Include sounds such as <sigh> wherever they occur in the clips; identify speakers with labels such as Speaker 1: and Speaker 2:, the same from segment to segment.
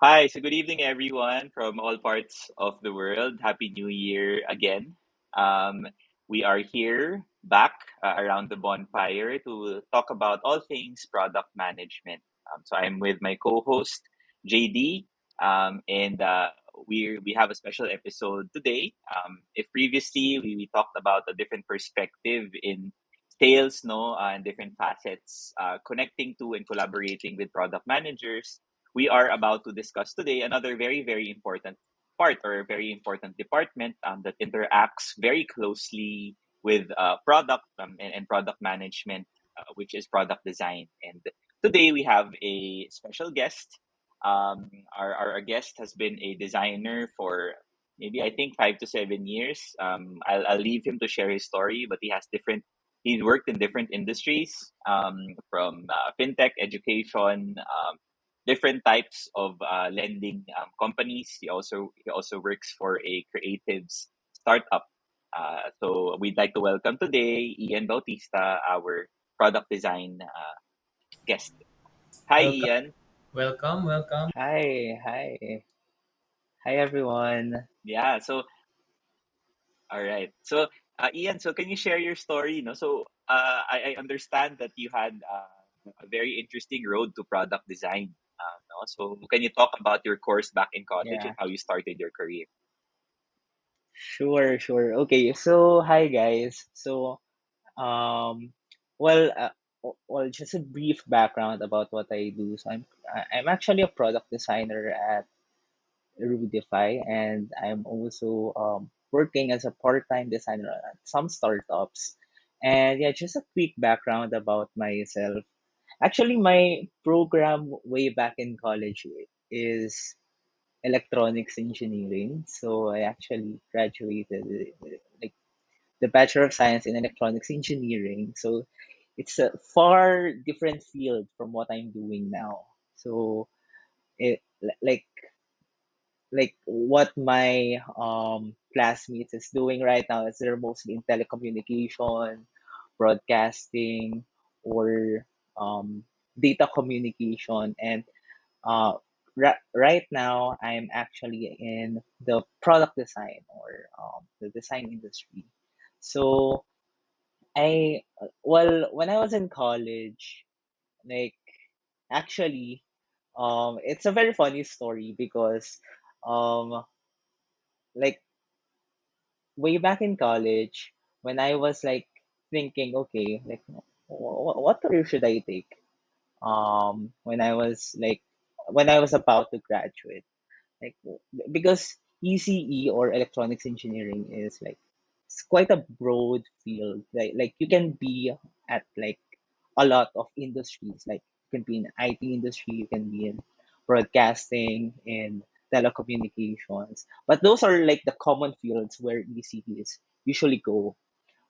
Speaker 1: Hi, so good evening, everyone from all parts of the world. Happy New Year again. Um, we are here back uh, around the bonfire to talk about all things product management. Um, so I'm with my co-host JD, um, and uh, we we have a special episode today. Um, if previously we, we talked about a different perspective in sales, no, uh, and different facets, uh, connecting to and collaborating with product managers we are about to discuss today another very, very important part or a very important department um, that interacts very closely with uh, product um, and, and product management, uh, which is product design. And today we have a special guest. Um, our, our, guest has been a designer for maybe I think five to seven years. Um, I'll, I'll leave him to share his story, but he has different. He's worked in different industries, um, from uh, fintech, education, um, different types of uh, lending um, companies. He also he also works for a creatives startup. Uh, so we'd like to welcome today Ian Bautista, our product design uh, guest. Hi,
Speaker 2: Welcome,
Speaker 1: Ian.
Speaker 2: welcome, welcome.
Speaker 3: Hi, hi, hi everyone.
Speaker 1: Yeah. So all right. So uh, Ian, so can you share your story? No. So uh, I, I understand that you had uh, a very interesting road to product design. Uh, no? So can you talk about your course back in college and how you started your career?
Speaker 3: sure, sure. Okay, so hi guys. So, um, well, uh, well, just a brief background about what I do. So I'm I'm actually a product designer at Rudify, and I'm also um working as a part-time designer at some startups. And yeah, just a quick background about myself. Actually, my program way back in college is electronics engineering. So I actually graduated like the Bachelor of Science in Electronics Engineering. So it's a far different field from what I'm doing now. So it like like what my um classmates is doing right now is they're mostly in telecommunication, broadcasting, or um, data communication and uh, ri- right now I'm actually in the product design or um, the design industry. So I well when I was in college, like actually um it's a very funny story because um like way back in college when I was like thinking okay like wh- what career should I take um when I was like when I was about to graduate like because ECE or electronics engineering is like it's quite a broad field. Like like you can be at like a lot of industries. Like you can be in IT industry, you can be in broadcasting and telecommunications. But those are like the common fields where ECEs usually go.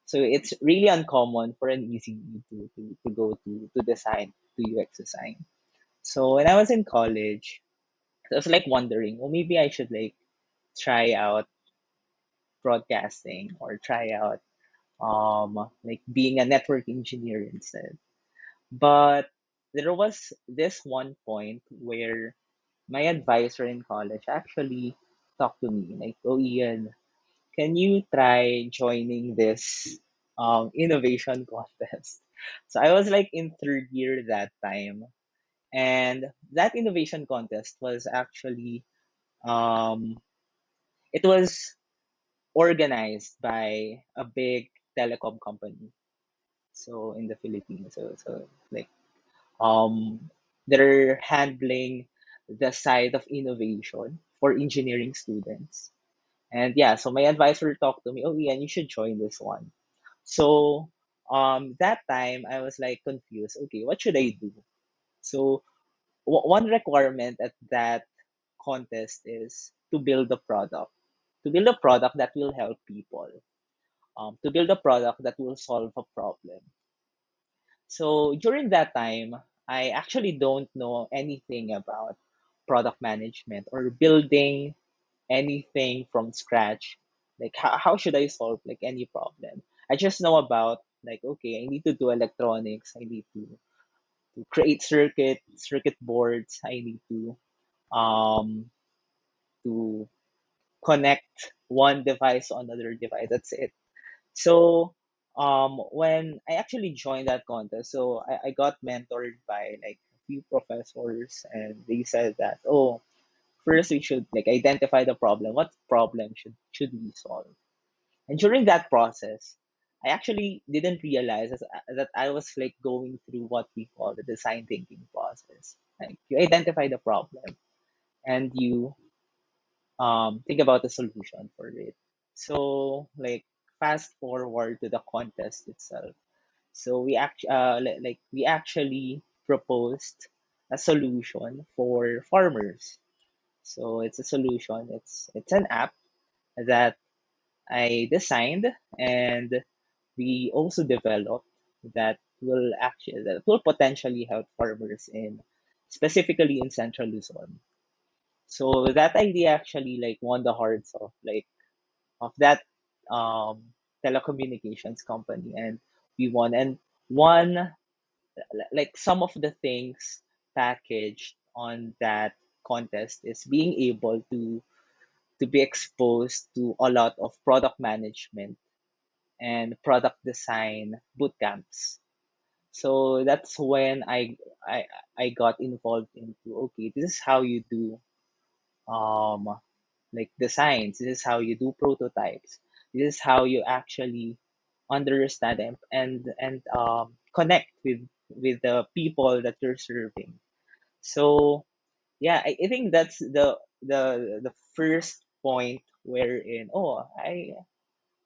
Speaker 3: So it's really uncommon for an ECE to, to, to go to, to design, to UX design. So when I was in college, I was like wondering, well, maybe I should like try out broadcasting or try out um like being a network engineer instead. But there was this one point where my advisor in college actually talked to me like, "Oh, Ian, can you try joining this um innovation <laughs> contest?" So I was like in third year that time, and that innovation contest was actually um it was organized by a big telecom company. So in the Philippines, so so like um they're handling the side of innovation for engineering students. And yeah, so my advisor talked to me, oh yeah, you should join this one. So um that time I was like confused. Okay, what should I do? So w- one requirement at that contest is to build a product. To build a product that will help people. um, to build a product that will solve a problem. So during that time, I actually don't know anything about product management or building anything from scratch. Like how, how should I solve like any problem? I just know about like okay, I need to do electronics. I need to, to create circuit circuit boards. I need to um, to connect one device to another device. That's it. So um, when I actually joined that contest, so I, I got mentored by like a few professors, and they said that, oh, first we should like identify the problem. What problem should should we solve? And during that process, I actually didn't realize that, I was like going through what we call the design thinking process. Like you identify the problem and you um, think about the solution for it. So like fast forward to the contest itself. So we act uh, li- like we actually proposed a solution for farmers. So it's a solution. It's it's an app that I designed and we also developed that will actually that will potentially help farmers in specifically in Central Luzon. So that idea actually like won the hearts of like of that um telecommunications company and we won and one like some of the things packaged on that contest is being able to to be exposed to a lot of product management and product design boot camps. So that's when I I I got involved into okay, this is how you do um like designs. This is how you do prototypes. This is how you actually understand and and, and um, connect with with the people that you're serving. So yeah, I, I think that's the the the first point wherein oh I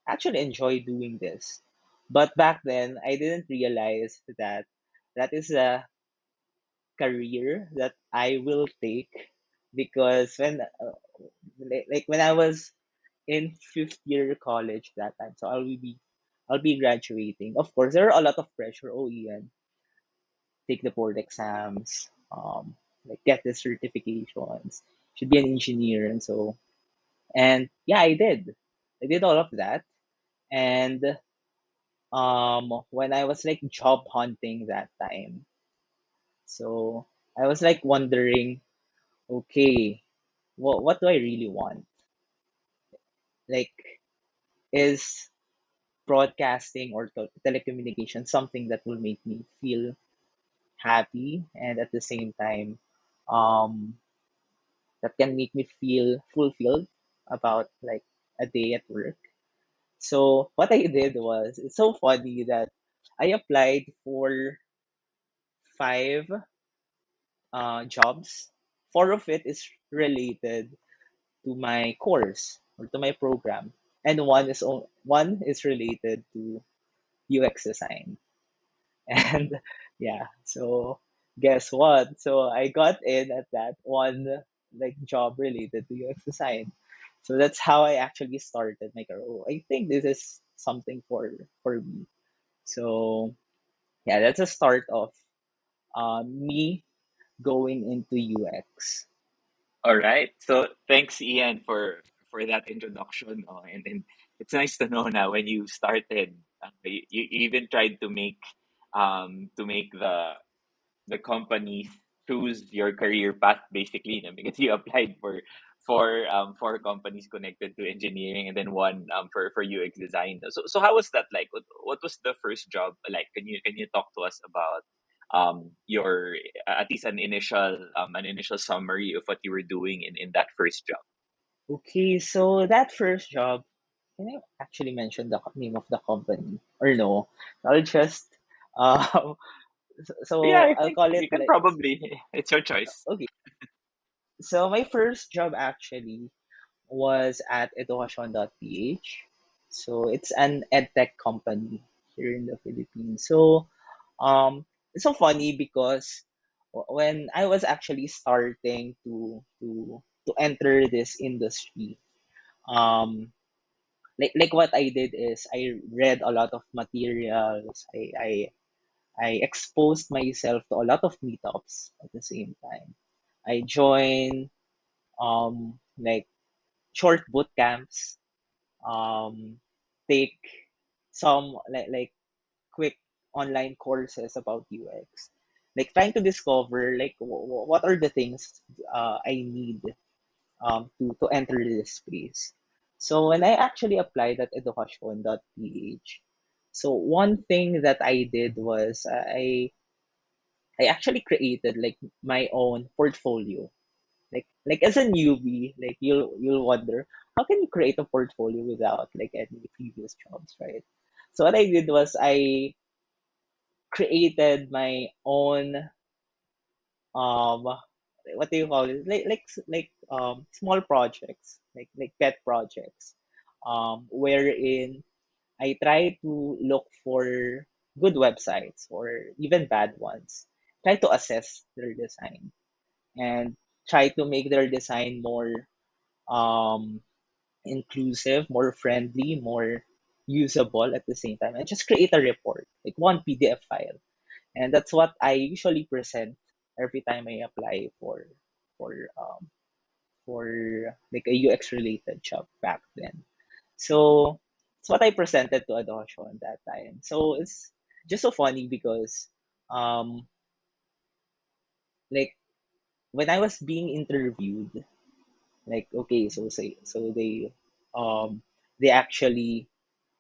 Speaker 3: actually enjoy doing this. But back then I didn't realize that that is a career that I will take because when uh, like, like when I was in fifth year college that time. So I'll be I'll be graduating. Of course, there are a lot of pressure. Oh, Ian, take the board exams, um, like get the certifications, should be an engineer, and so and yeah, I did. I did all of that, and um, when I was like job hunting that time, so I was like wondering, okay, what what do I really want? Like, is broadcasting or telecommunication something that will make me feel happy and at the same time um, that can make me feel fulfilled about like a day at work. So what I did was it's so funny that I applied for five uh, jobs. Four of it is related to my course or to my program, and one is o- one is related to UX design. <laughs> And yeah, so guess what? So I got in at that one like job related to UX design. So that's how I actually started my career. Oh, I think this is something for for me. So yeah, that's a start of uh, me going into UX.
Speaker 1: All right. So thanks, Ian, for for that introduction. Oh, and, and it's nice to know now when you started, uh, you, you even tried to make um to make the the company choose your career path basically, you know, because you applied for for um four companies connected to engineering and then one um for for UX design. So so how was that like? What, what was the first job like? Can you can you talk to us about um your at least an initial um an initial summary of what you were doing in in that first job?
Speaker 3: Okay, so that first job, can I actually mention the name of the company or no? I'll just um <laughs> so
Speaker 1: Yeah, I
Speaker 3: I'll
Speaker 1: think
Speaker 3: call it
Speaker 1: you can
Speaker 3: like
Speaker 1: probably <laughs> it's your choice.
Speaker 3: okay. So my first job actually was at Edukasyon.ph. So it's an edtech company here in the Philippines. So um, it's so funny because when I was actually starting to to to enter this industry, um, like like what I did is I read a lot of materials. I I I exposed myself to a lot of meetups at the same time. I joined um like short boot camps um, take some like like quick online courses about UX. like trying to discover like w- w- what are the things uh, I need um, to, to enter this space. So when I actually applied at Edukasyon.ph, so one thing that I did was I I actually created like my own portfolio. Like like as a newbie, like you'll you'll wonder how can you create a portfolio without like any previous jobs, right? So what I did was I created my own um what do you call it like like like um small projects like like pet projects um wherein I try to look for good websites or even bad ones try to assess their design and try to make their design more um inclusive more friendly more usable at the same time and just create a report like one pdf file and that's what I usually present every time I apply for for um for like a UX related job back then. So it's what I presented to Edukasyon that time. So it's just so funny because um like when I was being interviewed, like okay, so say so they um they actually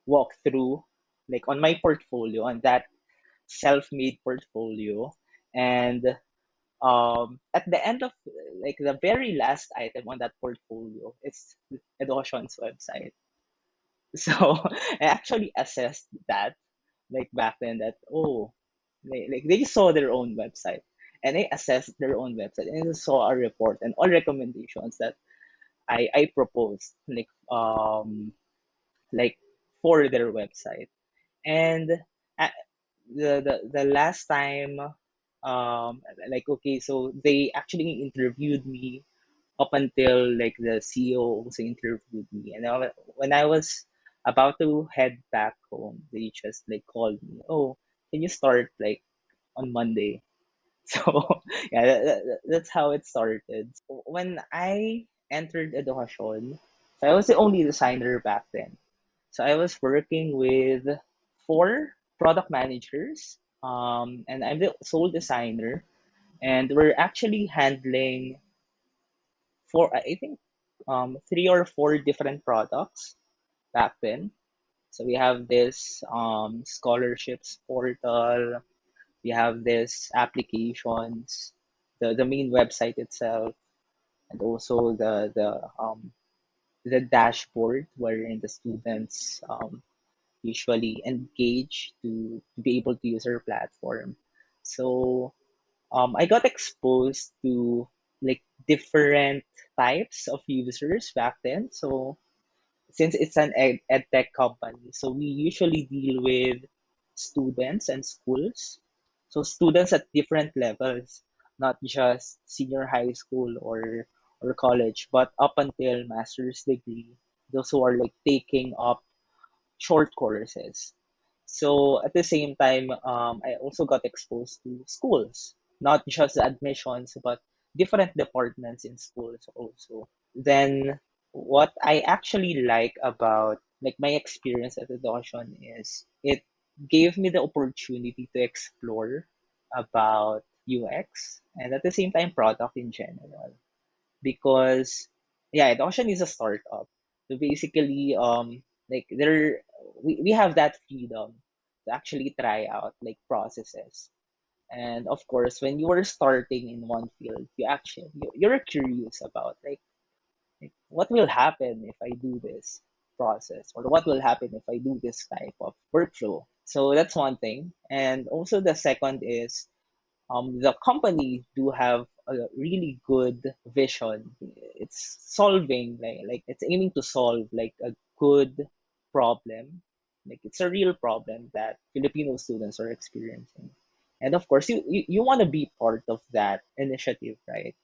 Speaker 3: walk through like on my portfolio on that self-made portfolio and um at the end of like the very last item on that portfolio it's Edukasyon's website <laughs> so I actually assessed that like back then that oh they, like they saw their own website. And they assessed their own website and saw a report and all recommendations that I I proposed like um like for their website. And uh, the the, the last time um like okay so they actually interviewed me up until like the CEO also interviewed me. And I, when I was about to head back home they just like called me oh can you start like on Monday? <laughs> So yeah that, that- that's how it started. When I entered Edukasyon so I was the only designer back then. So I was working with four product managers, um, and I'm the sole designer, and we're actually handling four, I think, um, three or four different products back then. So we have this um, scholarships portal, we have this applications, the, the main website itself, and also the the um, the dashboard wherein the students um, usually engage to, to be able to use our platform. So um, I got exposed to like different types of users back then. So since it's an ed, ed tech company, so we usually deal with students and schools. So students at different levels, not just senior high school or or college, but up until master's degree. Those who are like taking up short courses. So at the same time, um, I also got exposed to schools, not just admissions, but different departments in schools also. Then what I actually like about like my experience at the Edukasyon is it gave me the opportunity to explore about UX and at the same time product in general because yeah, Edukasyon is a startup. So basically, um, like there, we, we have that freedom to actually try out like processes. And of course, when you are starting in one field, you actually you- you're curious about like, like what will happen if I do this process, or what will happen if I do this type of workflow. So that's one thing. And also the second is um, the company do have a really good vision. It's solving like like it's aiming to solve like a good problem. Like it's a real problem that Filipino students are experiencing. And of course, you you, you want to be part of that initiative, right?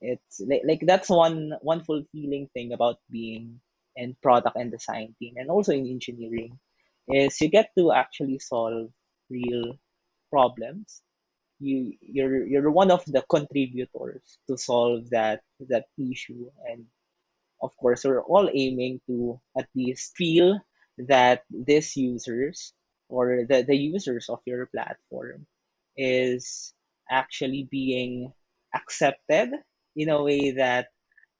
Speaker 3: It's like, like that's one one fulfilling thing about being in product and design team and also in engineering is you get to actually solve real problems. You you're you're one of the contributors to solve that that issue. And of course we're all aiming to at least feel that these users or the, the users of your platform is actually being accepted in a way that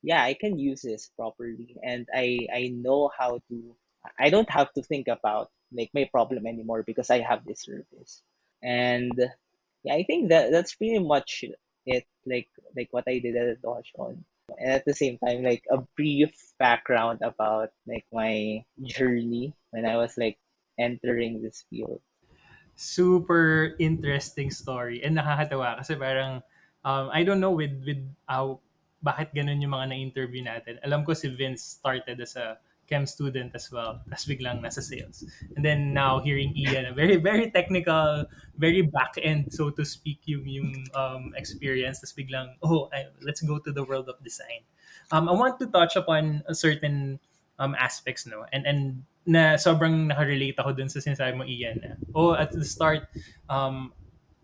Speaker 3: yeah, I can use this properly and I I know how to I don't have to think about like my problem anymore because I have this service. And yeah, I think that that's pretty much it like like what I did at Edukasyon. And at the same time like a brief background about like my journey when I was like entering this field.
Speaker 2: super interesting story and nakakatawa kasi parang um, I don't know with with how bakit ganun yung mga na-interview natin. Alam ko si Vince started as a chem student as well. Tapos biglang nasa sales. And then now hearing Ian, very, very technical, very back-end, so to speak, yung, yung um, experience. Tapos biglang, oh, I, let's go to the world of design. Um, I want to touch upon a certain um, aspects, no? And, and na sobrang nakarelate ako dun sa sinasabi mo, Ian. Oh, at the start, um,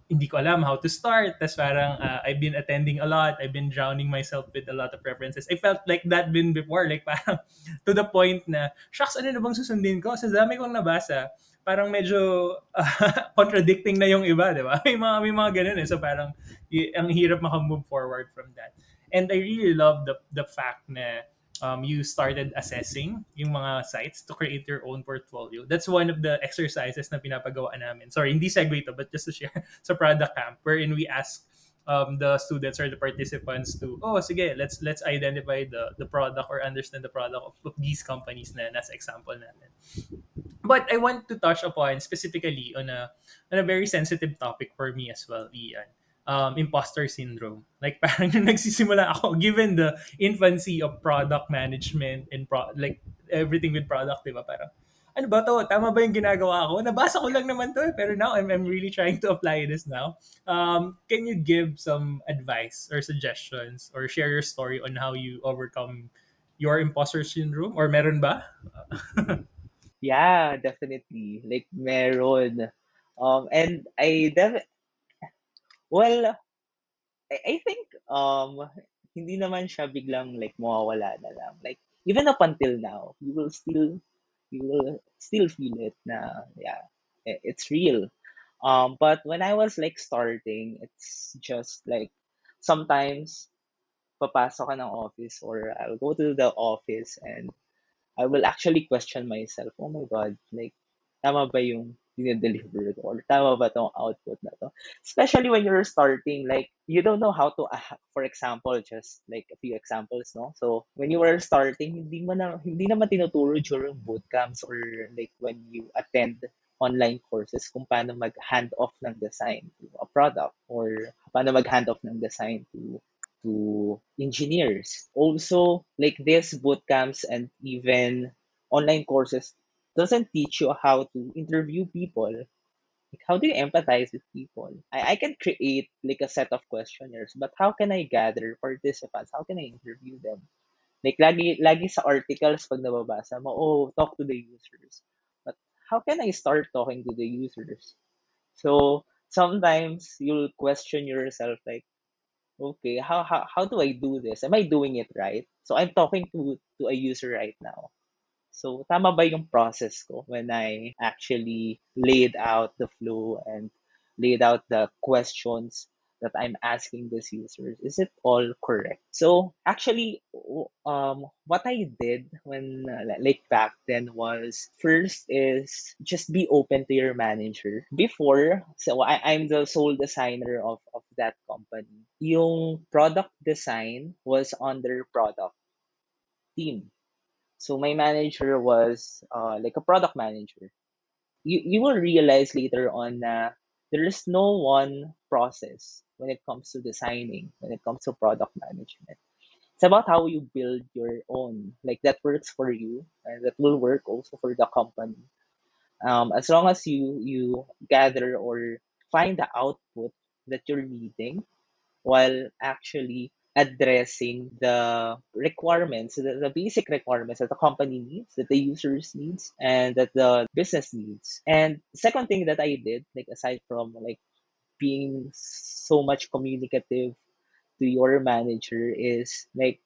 Speaker 2: hindi ko alam how to start. Tapos parang uh, I've been attending a lot. I've been drowning myself with a lot of references. I felt like that been before. Like <laughs> parang to the point na, shucks, ano na bang susundin ko? Sa dami kong nabasa, parang medyo uh, <laughs> contradicting na yung iba, di ba? <laughs> May mga, may mga ganun eh. So parang y- ang hirap makamove forward from that. And I really love the, the fact na um, you started assessing yung mga sites to create your own portfolio. That's one of the exercises na pinapagawa namin. Sorry, hindi segue to, but just to share <laughs> sa product camp wherein we ask um, the students or the participants to, oh, sige, let's let's identify the the product or understand the product of, of these companies na nasa example natin. But I want to touch upon specifically on a on a very sensitive topic for me as well, Ian um, imposter syndrome. Like <laughs> parang nagsisimula ako, given the infancy of product management and pro- like everything with product, di? Parang, ano ba to? Tama ba yung ginagawa ko? Nabasa ko lang naman to eh, pero now I'm, I'm really trying to apply this now. Um, can you give some advice or suggestions or share your story on how you overcome your imposter syndrome? Or meron ba? <laughs>
Speaker 3: Yeah, definitely. Like meron. Um, and I def well, I, I think um hindi naman siya biglang like mawawala na lang. Like even up until now, you will still you will still feel it na yeah, it's real. Um, but when I was like starting, it's just like sometimes papasok ka ng office or I'll go to the office and I will actually question myself, oh my God, like, tama ba yung dinideliver ko? Or tama ba tong output na to? Especially when you're starting, like, you don't know how to, ah, for example, just like a few examples, no? So, when you were starting, hindi mo na, hindi naman tinuturo during bootcamps or like when you attend online courses kung paano mag-hand off ng design to a product or paano mag-hand off ng design to to engineers. Also, like this bootcamps and even online courses doesn't teach you how to interview people. Like how do you empathize with people? I, I can create like a set of questionnaires, but how can I gather participants? How can I interview them? Like lagi lagi sa articles pag nababasa mo, oh, talk to the users. But how can I start talking to the users? So sometimes you'll question yourself like Okay, how how how do I do this? Am I doing it right? So I'm talking to to a user right now. So tama ba yung process ko when I actually laid out the flow and laid out the questions that I'm asking these users? Is it all correct? So actually, um, what I did when uh, li- like back then was first is just be open to your manager. Before, so I, I'm the sole designer of, of that company. Yung product design was under product team. So my manager was uh, like a product manager. You you will realize later on na there is no one process when it comes to designing, when it comes to product management. It's about how you build your own, like that works for you and that will work also for the company. Um, as long as you you gather or find the output that you're needing while actually addressing the requirements, the, the basic requirements that the company needs, that the users needs, and that the business needs. And second thing that I did, like aside from like being so much communicative to your manager is like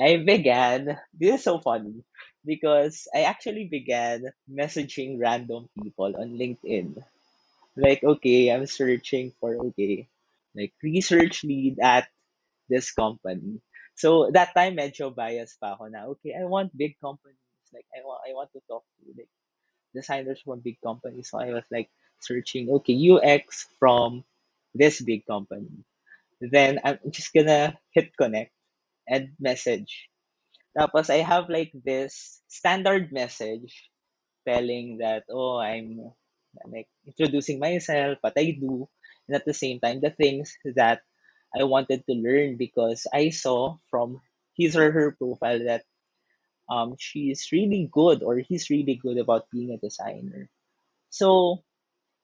Speaker 3: I began <laughs> this is so funny because I actually began messaging random people on LinkedIn. Like, okay, I'm searching for okay, like research lead at this company. So that time medyo biased pa ako na, okay, I want big companies. Like I want I want to talk to like designers from big companies. So I was like searching, okay, UX from this big company. Then I'm just gonna hit connect and message. Tapos I have like this standard message telling that, oh, I'm like introducing myself, what I do, and at the same time, the things that I wanted to learn because I saw from his or her profile that um she's really good or he's really good about being a designer. So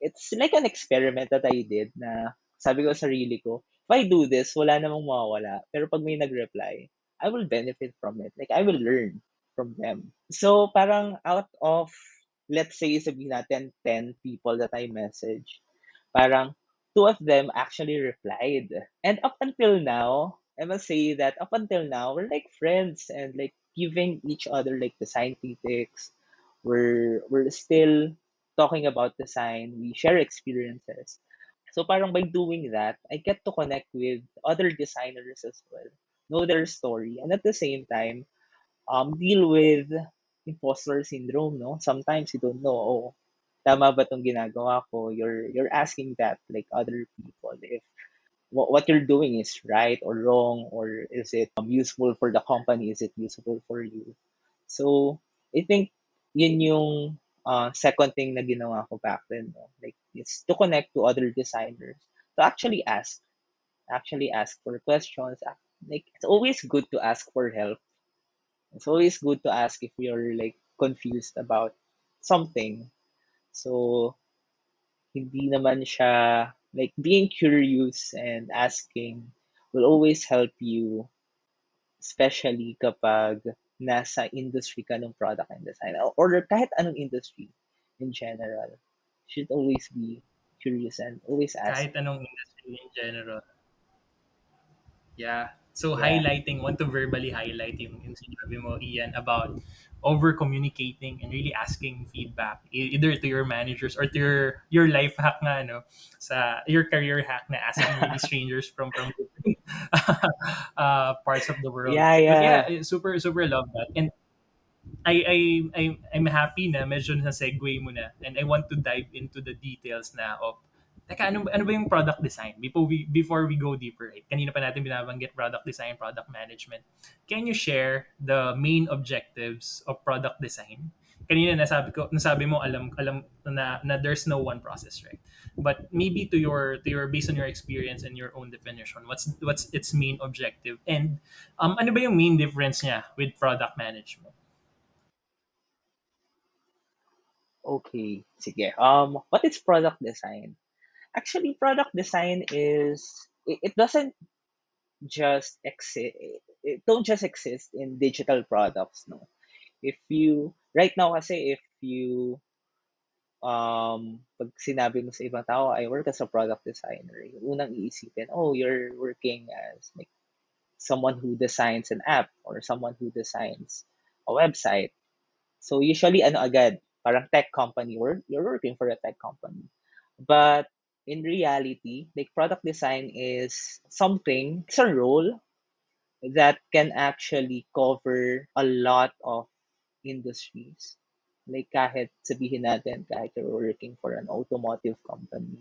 Speaker 3: it's like an experiment that I did na sabi ko sa sarili ko, if I do this, wala namang mawawala. Pero pag may nag-reply, I will benefit from it. Like, I will learn from them. So, parang out of, let's say, sabihin natin, 10 people that I message, parang two of them actually replied. And up until now, I must say that up until now, we're like friends and like giving each other like design critiques. We're, we're still talking about design. We share experiences. So parang by doing that, I get to connect with other designers as well, know their story, and at the same time, um, deal with imposter syndrome, no? Sometimes you don't know, oh, tama ba tong ginagawa ko? You're you're asking that like other people if what, what you're doing is right or wrong or is it um, useful for the company? Is it useful for you? So, I think yun yung uh, second thing na ginawa ko back then. No? Like, it's to connect to other designers. To actually ask. Actually ask for questions. Like, it's always good to ask for help. It's always good to ask if you're like confused about something. So, hindi naman siya like being curious and asking will always help you especially kapag nasa industry ka ng product and design or kahit anong industry in general should always be curious and always ask
Speaker 2: Kahit anong industry in general. Yeah. So
Speaker 3: yeah.
Speaker 2: highlighting, want to verbally highlight yung, yung sinabi mo, Ian, about over communicating and really asking feedback e- either to your managers or to your your life hack nga no? Sa your career hack na asking <laughs> really strangers from from different <laughs> uh, parts of the world.
Speaker 3: Yeah
Speaker 2: but yeah
Speaker 3: yeah.
Speaker 2: Super super love that. And I I I I'm happy na medyo na segue mo na and I want to dive into the details na of Teka, ano, ano ba yung product design? Before we, before we go deeper, right? kanina pa natin binabanggit product design, product management. Can you share the main objectives of product design? Kanina nasabi ko, nasabi mo alam alam na, na there's no one process, right? But maybe to your to your based on your experience and your own definition, what's what's its main objective? And um ano ba yung main difference niya with product management?
Speaker 3: okay sige um what is product design actually product design is it, it doesn't just exist it don't just exist in digital products no. If you right now kasi if you um pag sinabi mo sa ibang tao I work as a product designer. Unang iisipin oh you're working as like someone who designs an app or someone who designs a website. So usually ano agad parang tech company work you're working for a tech company. But in reality like product design is something it's a role that can actually cover a lot of industries. Like kahit sabihin natin, kahit you're working for an automotive company,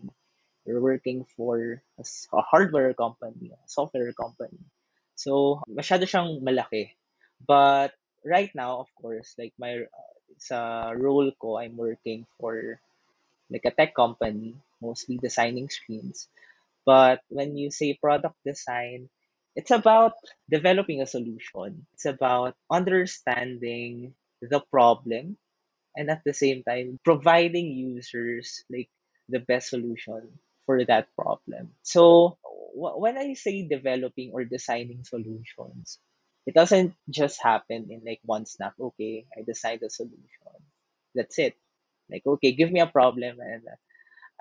Speaker 3: you're working for a hardware company, a software company. So, masyado siyang malaki. But right now, of course, like my sa role ko, I'm working for like a tech company, mostly designing screens. But when you say product design, it's about developing a solution. It's about understanding the problem and at the same time providing users like the best solution for that problem. So wh- when I say developing or designing solutions, it doesn't just happen in like one snap. Okay, I designed a solution. That's it. Like okay, give me a problem and uh,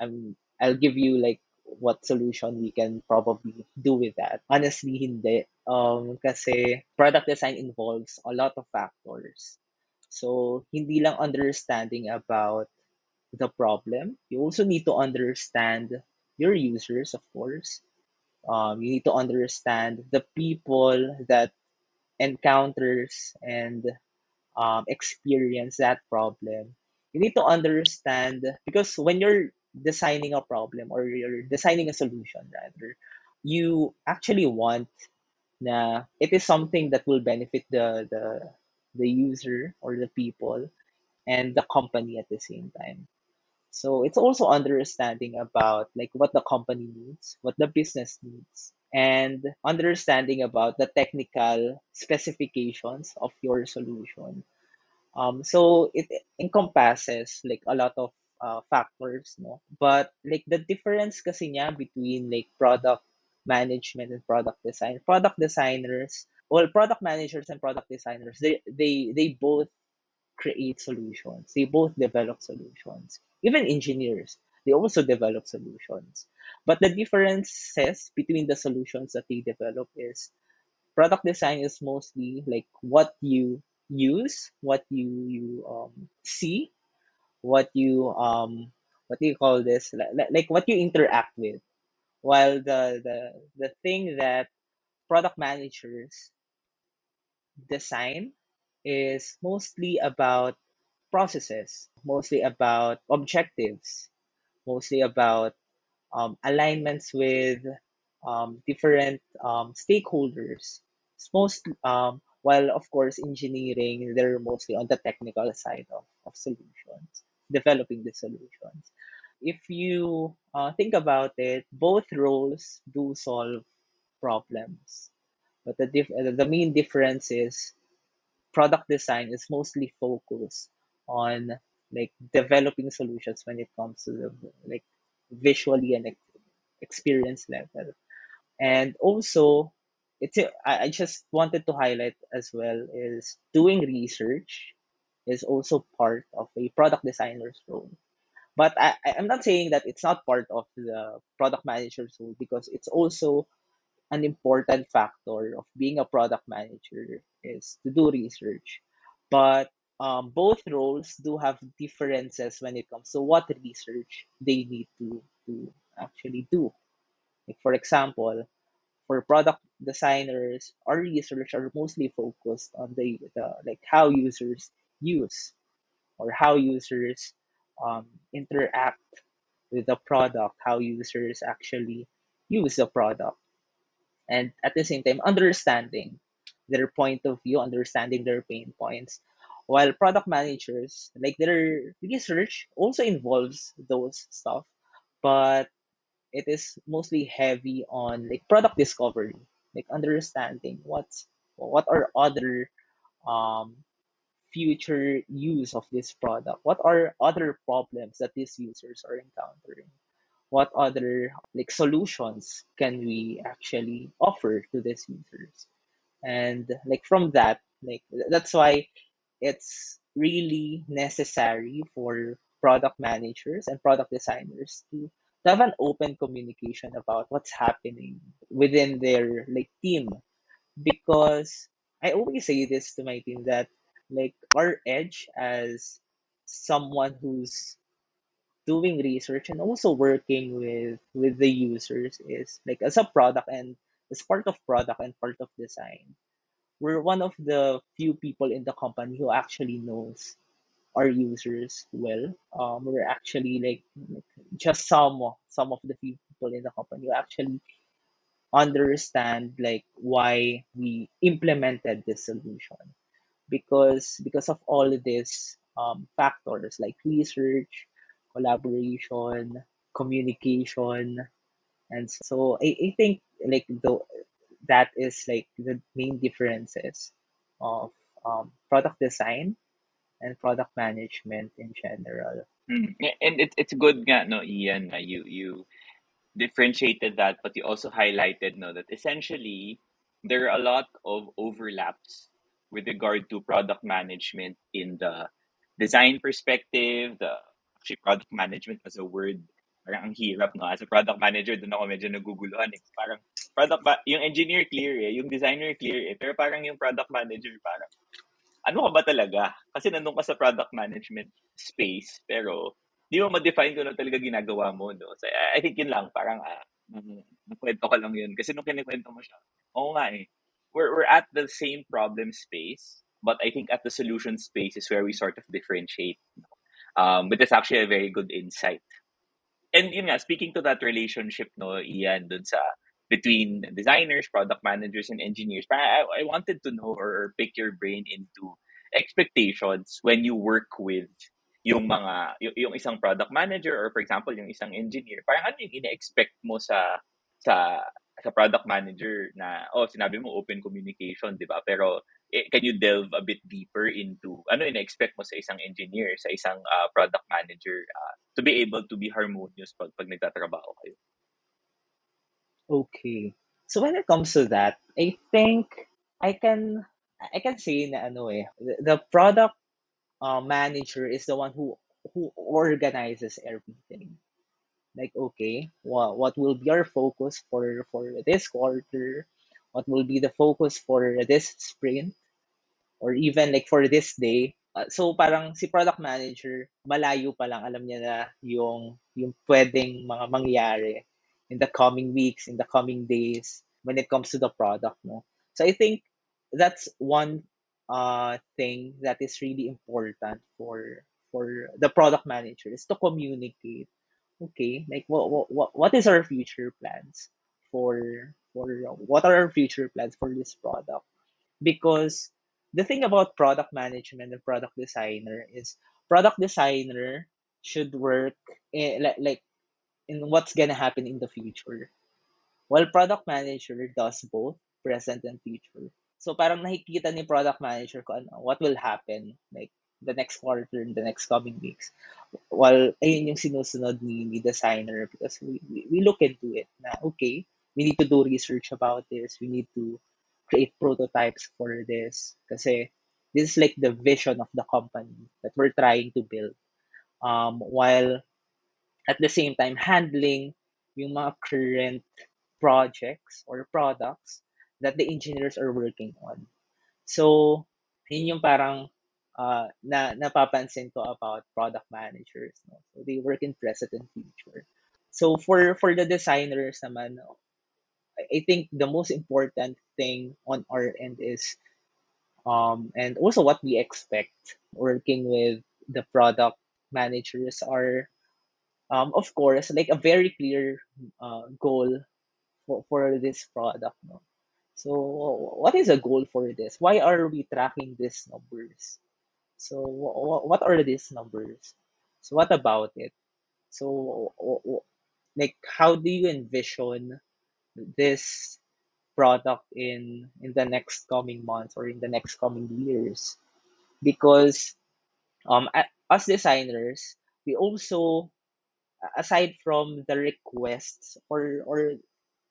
Speaker 3: I'm I'll give you like what solution we can probably do with that. Honestly, hindi. Um, kasi product design involves a lot of factors. So, hindi lang understanding about the problem. You also need to understand your users, of course. Um, you need to understand the people that encounters and um, experience that problem. You need to understand because when you're designing a problem or you're designing a solution rather, you actually want na it is something that will benefit the the the user or the people and the company at the same time. So it's also understanding about like what the company needs, what the business needs, and understanding about the technical specifications of your solution. Um, so it encompasses like a lot of uh, factors, no? But like the difference kasi niya between like product management and product design. Product designers, well, product managers and product designers, they they they both create solutions. They both develop solutions. Even engineers, they also develop solutions. But the differences between the solutions that they develop is product design is mostly like what you use, what you you um, see, what you um what do you call this like, like what you interact with. While the the the thing that product managers design is mostly about processes, mostly about objectives, mostly about um, alignments with um, different um, stakeholders. It's most um, while of course engineering, they're mostly on the technical side of, of solutions, developing the solutions. If you uh, think about it, both roles do solve problems, but the uh, the main difference is product design is mostly focused on like developing solutions when it comes to the like visually and experience level. And also it's I just wanted to highlight as well is doing research is also part of a product designer's role but I, i'm not saying that it's not part of the product manager's role because it's also an important factor of being a product manager is to do research. But um, both roles do have differences when it comes to what research they need to, to actually do. Like for example, for product designers, our research are mostly focused on the, the like how users use or how users um, interact with the product, how users actually use the product. And at the same time understanding their point of view understanding their pain points. While product managers like their research also involves those stuff but it is mostly heavy on like product discovery like understanding what's what are other um, future use of this product? What are other problems that these users are encountering? What other like solutions can we actually offer to these users? And like from that like that's why it's really necessary for product managers and product designers to, have an open communication about what's happening within their like team. Because i always say this to my team that like our edge as someone who's doing research and also working with with the users is like as a product and as part of product and part of design. We're one of the few people in the company who actually knows our users well. Um, we're actually like, just some some of the few people in the company who actually understand like why we implemented this solution because because of all these um, factors like research, collaboration, communication, and so I, I think like the that is like the main differences of um, product design and product management in general.
Speaker 1: Mm. And it's it's good nga no Ian you you differentiated that, but you also highlighted no that essentially there are a lot of overlaps with regard to product management in the design perspective, the actually product management as a word. Parang ang hirap, no? As a product manager, doon ako medyo naguguluhan eh. Parang product ba, yung engineer clear eh, yung designer clear eh, pero parang yung product manager parang ano ka ba talaga? Kasi nandun ka sa product management space, pero di mo ma-define kung ano talaga ginagawa mo, no? So, I I think yun lang, parang ah, Mm, nakwento ko lang yun kasi nung kinikwento mo siya, oo nga eh. We're, we're at the same problem space, but I think at the solution space is where we sort of differentiate. Um, but that's actually a very good insight. And yun nga, speaking to that relationship, no, Ian, dun sa between designers, product managers, and engineers, I, I wanted to know or pick your brain into expectations when you work with yung mga yung, yung isang product manager or for example yung isang engineer parang ano yung ine-expect mo sa sa sa product manager na oh sinabi mo open communication di ba pero eh, can you delve a bit deeper into ano ine-expect mo sa isang engineer sa isang uh, product manager uh, to be able to be harmonious pag pag nagtatrabaho kayo
Speaker 3: Okay. So when it comes to that, I think I can I can say na ano eh, the product uh, manager is the one who who organizes everything. Like okay, what what will be our focus for for this quarter? What will be the focus for this sprint? Or even like for this day? Uh, so parang si product manager, malayo pa lang alam niya na yung yung pwedeng mga mangyari in the coming weeks, in the coming days when it comes to the product, no? So I think that's one uh thing that is really important for for the product manager is to communicate okay like what what what is our future plans for for what are our future plans for this product? Because the thing about product management and product designer is product designer should work eh, in, like, like in what's gonna happen in the future while product manager does both present and future. So parang nakikita ni product manager ko ano what will happen like the next quarter the next coming weeks. While ayun yung sinusunod ni, ni designer because we, we, we look into it na okay we need to do research about this. We need to create prototypes for this kasi this is like the vision of the company that we're trying to build. Um, while at the same time handling yung mga current projects or products that the engineers are working on. So, yun yung parang uh, na napapansin ko about product managers. No? So, they work in present and future. So, for for the designers naman, I think the most important thing on our end is um, and also what we expect working with the product managers are um, of course like a very clear uh, goal for, for this product no so what is a goal for this why are we tracking these numbers so wh- what are these numbers? So what about it? So like how do you envision this product in in the next coming months or in the next coming years? Because um as designers we also aside from the requests or or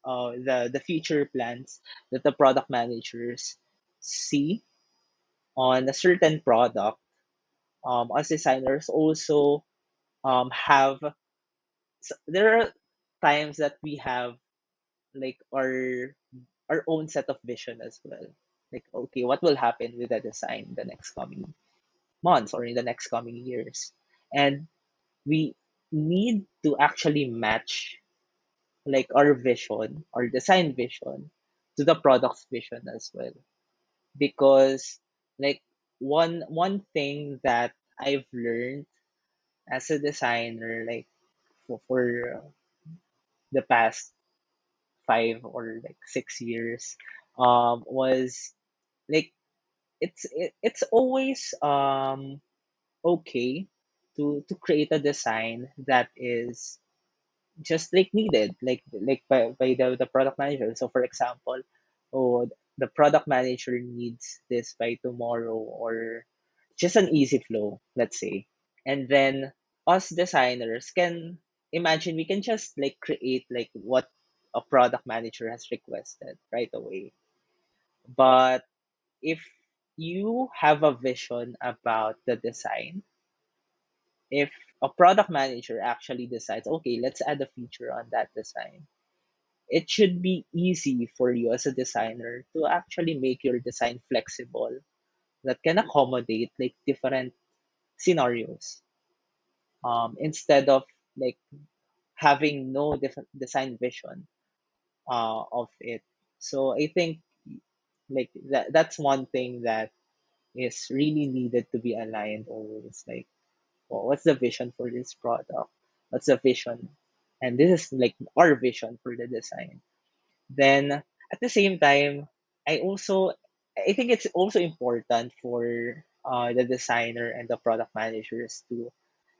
Speaker 3: uh, the the future plans that the product managers see on a certain product um as designers also um have there are times that we have like our our own set of vision as well. Like okay what will happen with the design the next coming months or in the next coming years? And we need to actually match like our vision our design vision to the product's vision as well. Because like one one thing that i've learned as a designer like for, for the past five or like six years um was like it's it, it's always um okay to to create a design that is just like needed like like by, by the, the product manager. So for example oh the product manager needs this by tomorrow or just an easy flow let's say. And then us designers can imagine we can just like create like what a product manager has requested right away. But if you have a vision about the design if a product manager actually decides okay let's add a feature on that design it should be easy for you as a designer to actually make your design flexible that can accommodate like different scenarios um, instead of like having no def- design vision uh, of it. So I think like that that's one thing that is really needed to be aligned always. Like, well, what's the vision for this product? What's the vision? And this is like our vision for the design. Then at the same time, I also I think it's also important for uh, the designer and the product managers to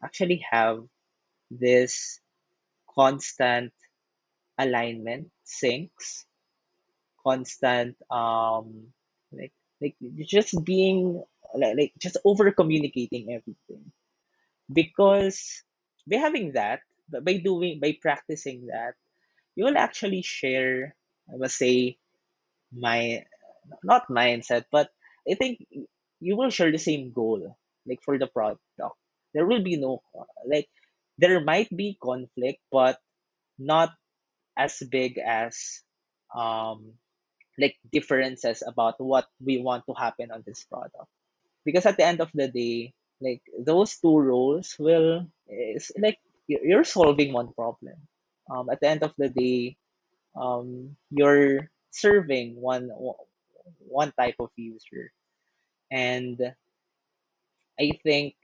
Speaker 3: actually have this constant alignment, syncs, constant um like like just being like, like just over communicating everything because by having that by doing by practicing that you will actually share i must say my not mindset but i think you will share the same goal like for the product. There will be no like there might be conflict but not as big as um like differences about what we want to happen on this product. Because at the end of the day like those two roles will is like you're solving one problem. Um at the end of the day um you're serving one one type of user. And i think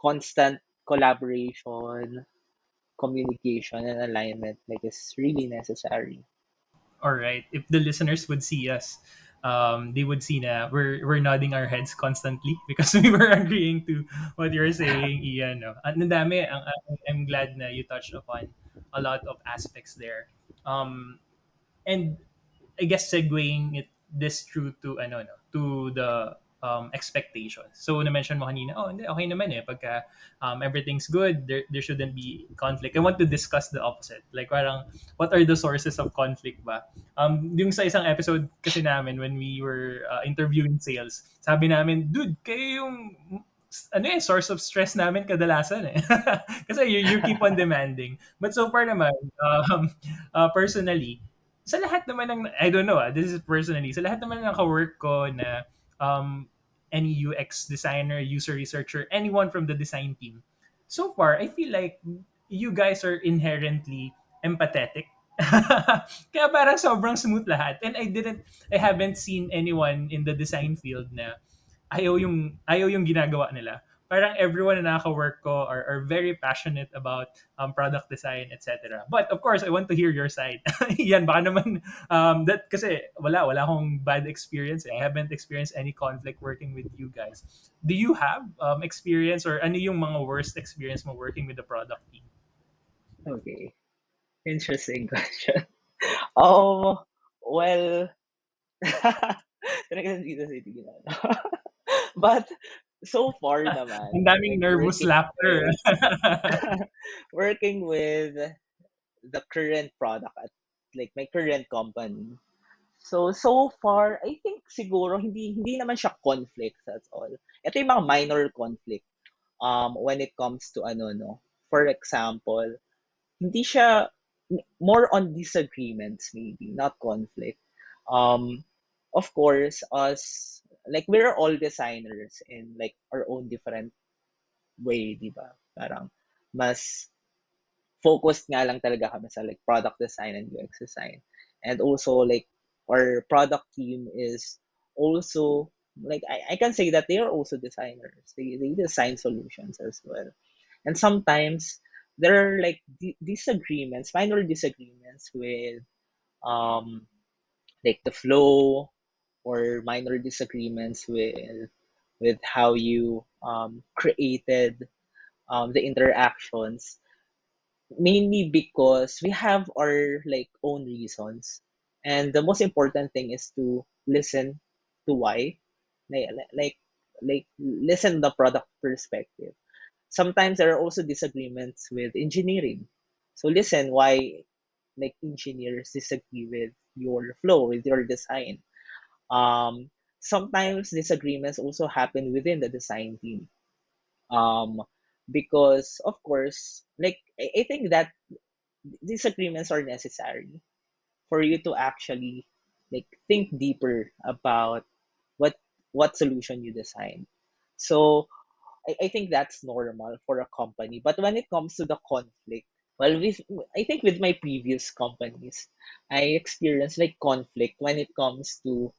Speaker 3: constant collaboration communication and alignment like is really necessary.
Speaker 2: All right. If the listeners would see us, um, they would see na we're, we're nodding our heads constantly <laughs> because we were agreeing to what you're saying, Ian. No? Ang dami. Ang, I'm glad na you touched upon a lot of aspects there. Um, and I guess segueing it this through to ano no to the um, expectations. So na-mention mo kanina, oh hindi okay naman eh pagka um, everything's good, there there shouldn't be conflict. I want to discuss the opposite. Like parang what are the sources of conflict ba? Um yung sa isang episode kasi namin when we were uh, interviewing sales, sabi namin, dude, kayo yung ano eh, source of stress namin kadalasan eh. <laughs> Kasi you, you keep on demanding. But so far naman, um, uh, personally, sa lahat naman ng, I don't know, ah, this is personally, sa lahat naman ng ka-work ko na um, any UX designer, user researcher, anyone from the design team, so far, I feel like you guys are inherently empathetic. <laughs> Kaya parang sobrang smooth lahat. And I didn't, I haven't seen anyone in the design field na ayaw yung, ayaw yung ginagawa nila. Parang everyone na nakaka-work ko are, are very passionate about um, product design, etc. But of course, I want to hear your side. <laughs> Yan, baka naman, um, that, kasi wala, wala akong bad experience. eh. I haven't experienced any conflict working with you guys. Do you have um, experience or ano yung mga worst experience mo working with the product team?
Speaker 3: okay interesting <laughs> question oh well <laughs> but so far naman
Speaker 2: Ang daming
Speaker 3: like
Speaker 2: nervous
Speaker 3: working
Speaker 2: laughter.
Speaker 3: with <laughs> <laughs> working with the current product at like my current company. So so far, I think siguro hindi hindi naman siya conflict at all. Ito yung mga minor conflict um when it comes to ano no. For example, hindi siya more on disagreements maybe, not conflict. Um of course, us like we're all designers in like our own different way, di ba? Parang mas focused nga lang talaga kami sa like product design and UX design. And also like our product team is also like I, I can say that they are also designers. They they design solutions as well. And sometimes there are like di- disagreements, minor disagreements with um like the flow or minor disagreements with with how you um created um the interactions mainly because we have our like own reasons. And the most important thing is to listen to why. Like like like listen the product perspective. Sometimes there are also disagreements with engineering. So listen why like engineers disagree with your flow with your design um sometimes disagreements also happen within the design team. Um because of course like i, think that disagreements are necessary for you to actually like think deeper about what what solution you design. So I, I think that's normal for a company. But when it comes to the conflict Well, with I think with my previous companies, I experienced like conflict when it comes to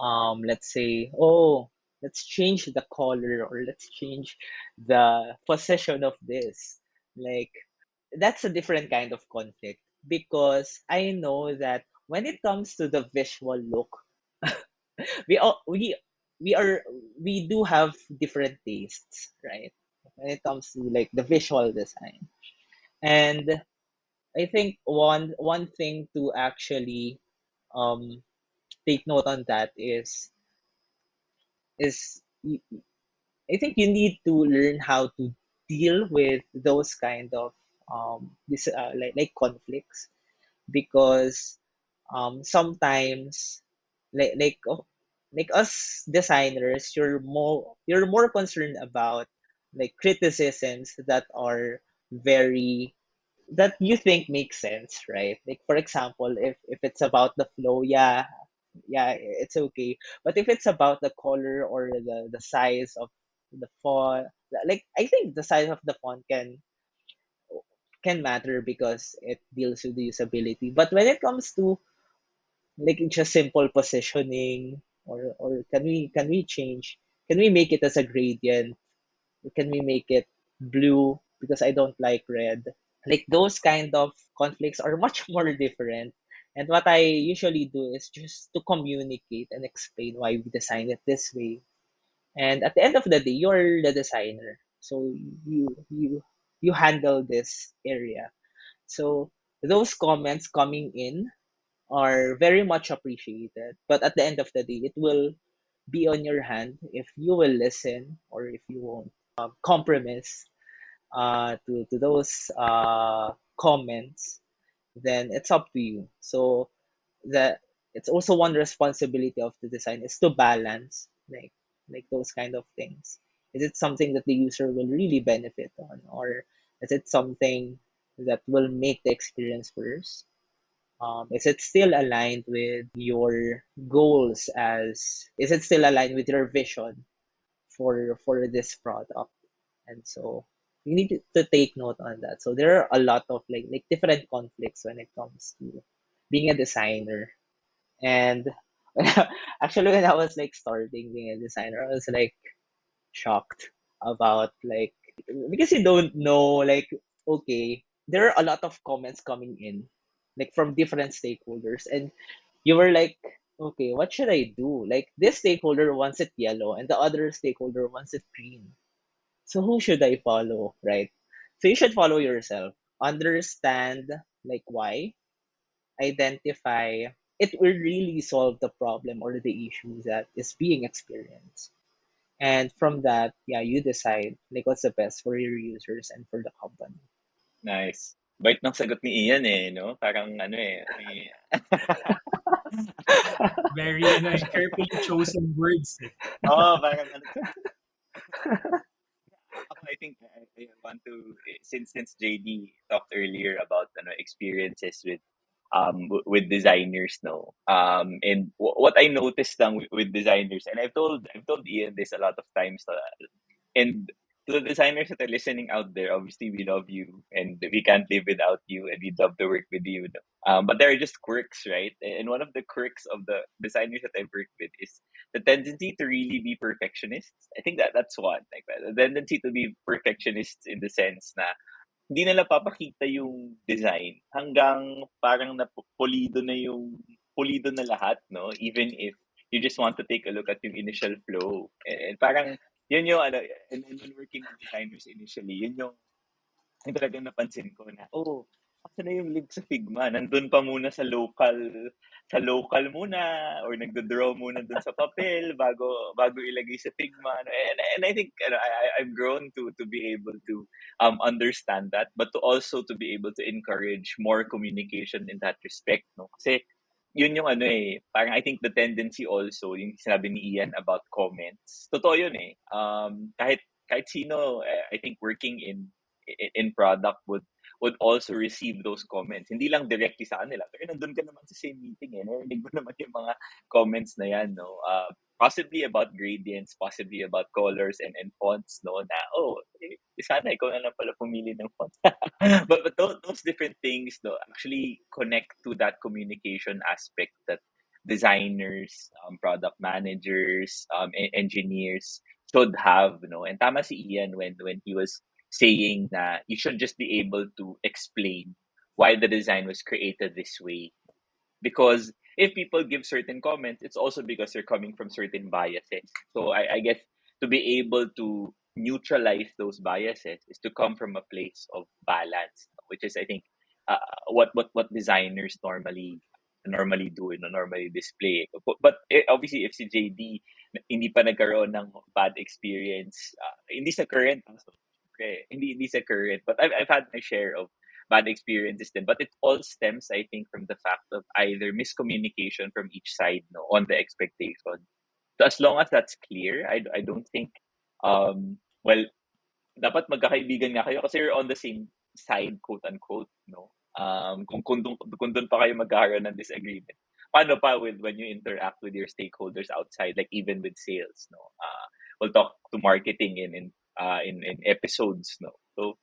Speaker 3: um let's say, oh, let's change the color or let's change the position of this. Like that's a different kind of conflict because I know that when it comes to the visual look, <laughs> we all we we are we do have different tastes, right? When it comes to like the visual design. And I think one one thing to actually um take note on that is is I think you need to learn how to deal with those kind of um this uh, like like conflicts. Because um sometimes like like oh, like us designers you're more you're more concerned about like criticisms that are very that you think makes sense right? Like for example if if it's about the flow yeah yeah it's okay. But if it's about the color or the the size of the font like i think the size of the font can can matter because it deals with the usability. But when it comes to like just simple positioning or or can we can we change can we make it as a gradient? Can we make it blue because i don't like red? Like those kind of conflicts are much <laughs> more different and what i usually do is just to communicate and explain why we design it this way. And at the end of the day you're the designer. So you you you handle this area. So those comments coming in are very much appreciated. But at the end of the day, it will be on your hand if you will listen or if you won't um, compromise uh, to, to those uh, comments, then it's up to you. So that it's also one responsibility of the design is to balance like like those kind of things. Is it something that the user will really benefit on, or is it something that will make the experience worse? Um, is it still aligned with your goals as is it still aligned with your vision for for this product? And so you need to, to take note on that. So there are a lot of like like different conflicts when it comes to being a designer. And <laughs> actually when I was like starting being a designer, I was like shocked about like because you don't know like okay there are a lot of comments coming in like from different stakeholders and you were like okay what should i do like this stakeholder wants it yellow and the other stakeholder wants it green so who should i follow right so you should follow yourself understand like why identify it will really solve the problem or the issue that is being experienced and from that yeah you decide like what's the best for your users and for the company
Speaker 1: Nice. Bait ng sagot ni Ian eh, no? Parang ano eh, may... <laughs>
Speaker 2: Very ano, eh, carefully chosen words. Eh. <laughs>
Speaker 1: Oo, parang ano. <laughs> Ako, I think I, I want to, eh, since since JD talked earlier about ano, experiences with um with designers no? Um and w- what I noticed lang with, with designers and I've told I've told Ian this a lot of times uh, and to the designers that are listening out there, obviously we love you and we can't live without you and we'd love to work with you. Um, but there are just quirks, right? And one of the quirks of the designers that I've worked with is the tendency to really be perfectionists. I think that that's one. Like the tendency to be perfectionists in the sense na hindi nila papakita yung design hanggang parang napulido na yung pulido na lahat, no? Even if you just want to take a look at yung initial flow. And, parang yun yung ano, and, and when working with designers initially, yun yung, yung talagang napansin ko na, oh, asa na yung link sa Figma? Nandun pa muna sa local, sa local muna, or nagdo-draw muna dun sa papel bago bago ilagay sa Figma. And, and I think ano, I, I've grown to to be able to um understand that, but to also to be able to encourage more communication in that respect. No? Kasi yun yung ano eh, parang I think the tendency also, yung sinabi ni Ian about comments, totoo yun eh. Um, kahit, kahit sino, eh, I think working in in product would would also receive those comments. Hindi lang directly sa kanila. Pero nandun ka naman sa same meeting eh. Narinig mo <laughs> naman yung mga comments na yan, no? Uh, possibly about gradients, possibly about colors and, and fonts, no? Na, oh, eh, sana ikaw na lang pala pumili ng font. <laughs> but but those, those different things though actually connect to that communication aspect that designers, um, product managers, um, engineers should have, know. And tama si Ian when when he was saying that you should just be able to explain why the design was created this way. Because if people give certain comments, it's also because they're coming from certain biases. So I, I guess to be able to neutralize those biases is to come from a place of balance, which is I think uh, what what what designers normally normally do and normally display. But, but eh, obviously if si JD hindi pa nagkaroon ng bad experience, uh, hindi sa current, okay, hindi hindi sa current, but I've, I've had my share of bad experiences then but it all stems i think from the fact of either miscommunication from each side no on the expectation. So as long as that's clear i, I don't think um well dapat magkakaibigan nga kayo kasi you're on the same side quote unquote no? Um kung kung, kung doon pa kayo magkakaroon ng disagreement. Paano pa with when you interact with your stakeholders outside like even with sales no? Uh we'll talk to marketing in in uh in, in episodes no so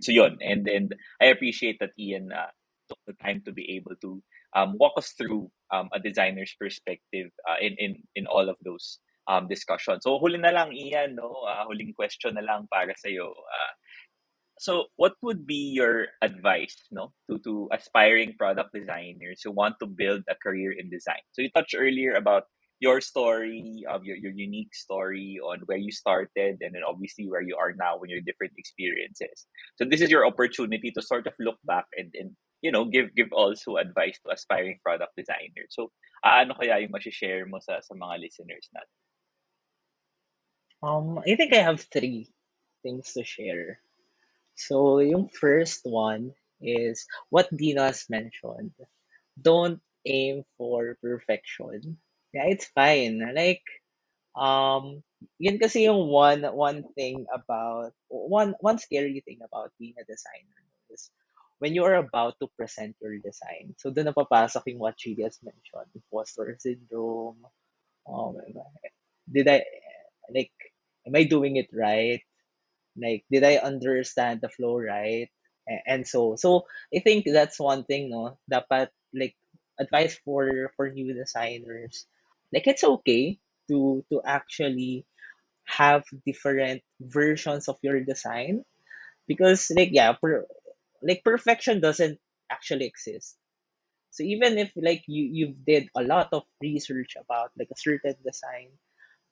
Speaker 1: so yun and and I appreciate that Ian uh, took the time to be able to um, walk us through um, a designer's perspective uh, in in in all of those um, discussions. So huli na lang Ian no, uh, huling question na lang para sa. Uh, so what would be your advice no to to aspiring product designers who want to build a career in design? So you touched earlier about your story, of your, your unique story on where you started and then obviously where you are now in your different experiences. So this is your opportunity to sort of look back and, and you know, give give also advice to aspiring product designers. So, ano kaya yung share mo sa, sa mga listeners natin?
Speaker 3: Um, I think I have three things to share. So, yung first one is what Dina's mentioned. Don't aim for perfection. Yeah, it's fine. Like, um, yun kasi yung one one thing about one one scary thing about being a designer is when you are about to present your design. So doon na papasok yung what JD has mentioned, imposter syndrome. Oh God. Did I like am I doing it right? Like did I understand the flow right? And so so I think that's one thing no dapat like advice for for new designers like it's okay to to actually have different versions of your design because like yeah per, like perfection doesn't actually exist. So even if like you you did a lot of research about like a certain design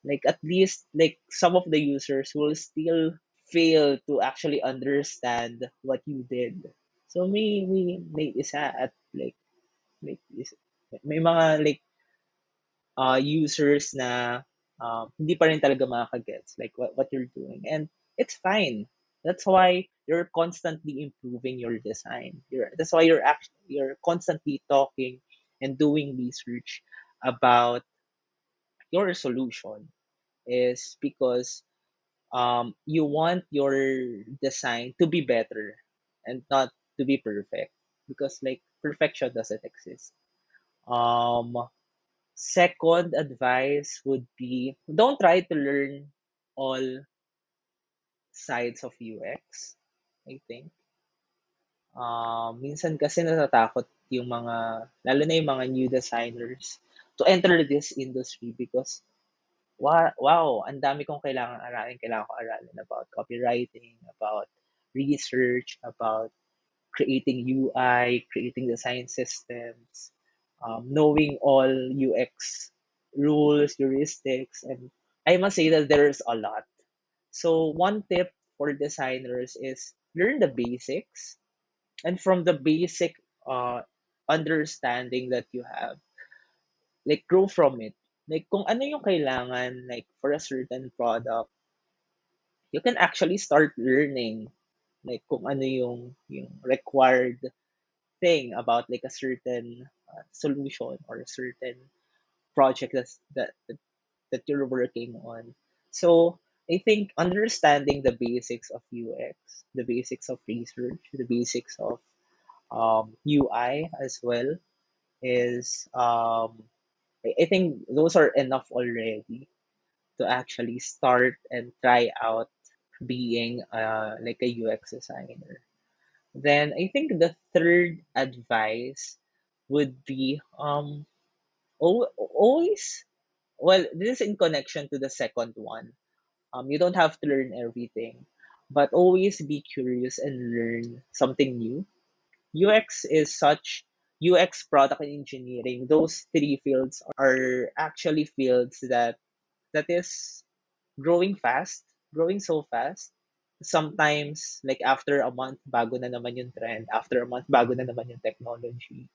Speaker 3: like at least like some of the users will still fail to actually understand what you did. So may may may isa at like like is- may mga like uh, users na uh, hindi pa rin talaga makakagets like what, what you're doing. And it's fine. That's why you're constantly improving your design. You're, that's why you're actually you're constantly talking and doing research about your solution is because um, you want your design to be better and not to be perfect because like perfection doesn't exist. Um, Second advice would be don't try to learn all sides of UX, I think. Um, minsan kasi natatakot yung mga, lalo na yung mga new designers to enter this industry because wow, wow ang dami kong kailangan aralin. Kailangan ko aralin about copywriting, about research, about creating UI, creating design systems, um, knowing all UX rules, heuristics, and I must say that there's a lot. So one tip for designers is learn the basics, and from the basic uh, understanding that you have, like grow from it. Like kung ano yung kailangan like for a certain product, you can actually start learning like kung ano yung yung required thing about like a certain solution or a certain project that's that that you're working on. So I think understanding the basics of UX, the basics of research, the basics of um, UI as well is um, I, I think those are enough already to actually start and try out being uh, like a UX designer. Then I think the third advice would be um al- always well this is in connection to the second one. Um you don't have to learn everything, but always be curious and learn something new. UX is such UX product and engineering, those three fields are actually fields that that is growing fast, growing so fast. Sometimes, like after a month, bago na naman yung trend. After a month, bago na naman yung technology.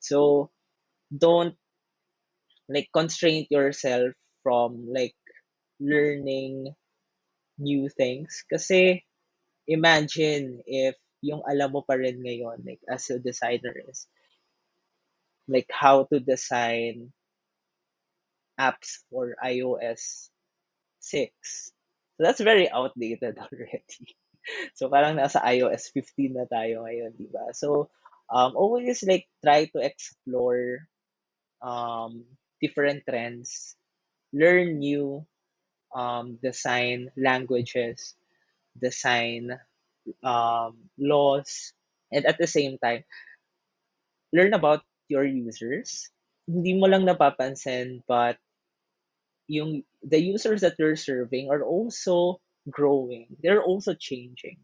Speaker 3: So, don't like constrain yourself from like learning new things. Kasi imagine if yung alam mo pa rin ngayon, like as a designer is like how to design apps for iOS 6. So that's very outdated <laughs> already. So parang nasa iOS 15 na tayo ngayon, di ba? So um, always like try to explore um, different trends, learn new um, design languages, design um, laws, and at the same time, learn about your users. Hindi mo lang napapansin, but yung the users that you're serving are also growing. They're also changing.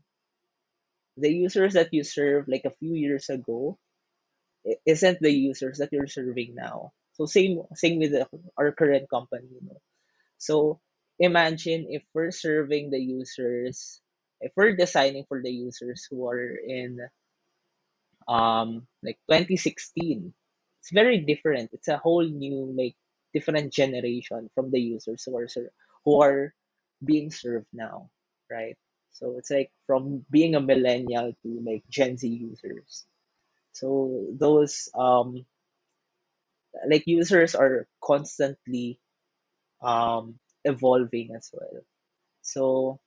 Speaker 3: The users that you served like a few years ago isn't the users that you're serving now. So same same with the, our current company, you know. So imagine if we're serving the users, if we're designing for the users who are in um like 2016 it's very different it's a whole new like different generation from the users who are who are being served now right so it's like from being a millennial to like gen z users. So those um like users are constantly um evolving as well. So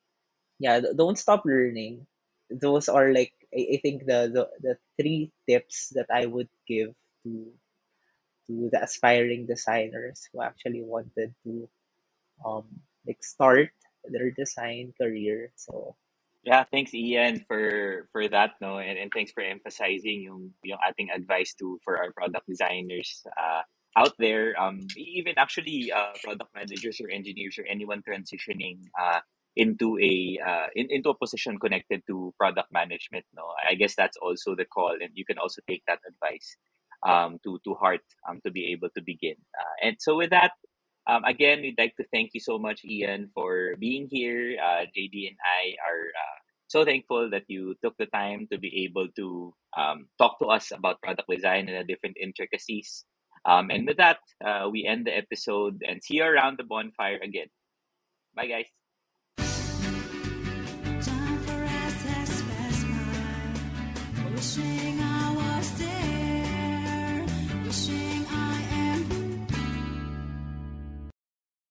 Speaker 3: yeah don't stop learning. Those are like I, I think the, the the three tips that i would give to to the aspiring designers who actually wanted to um like start their design career. So
Speaker 1: Yeah, thanks Ian for for that no and, and thanks for emphasizing yung yung ating advice to for our product designers uh out there. Um even actually uh product managers or engineers or anyone transitioning uh into a uh in, into a position connected to product management no I guess that's also the call and you can also take that advice um to to heart um to be able to begin uh, and so with that um, again, we'd like to thank you so much, Ian, for being here. Uh, JD and I are uh, so thankful that you took the time to be able to um, talk to us about product design and the different intricacies. Um, and with that, uh, we end the episode and see you around the bonfire again. Bye, guys.
Speaker 4: Time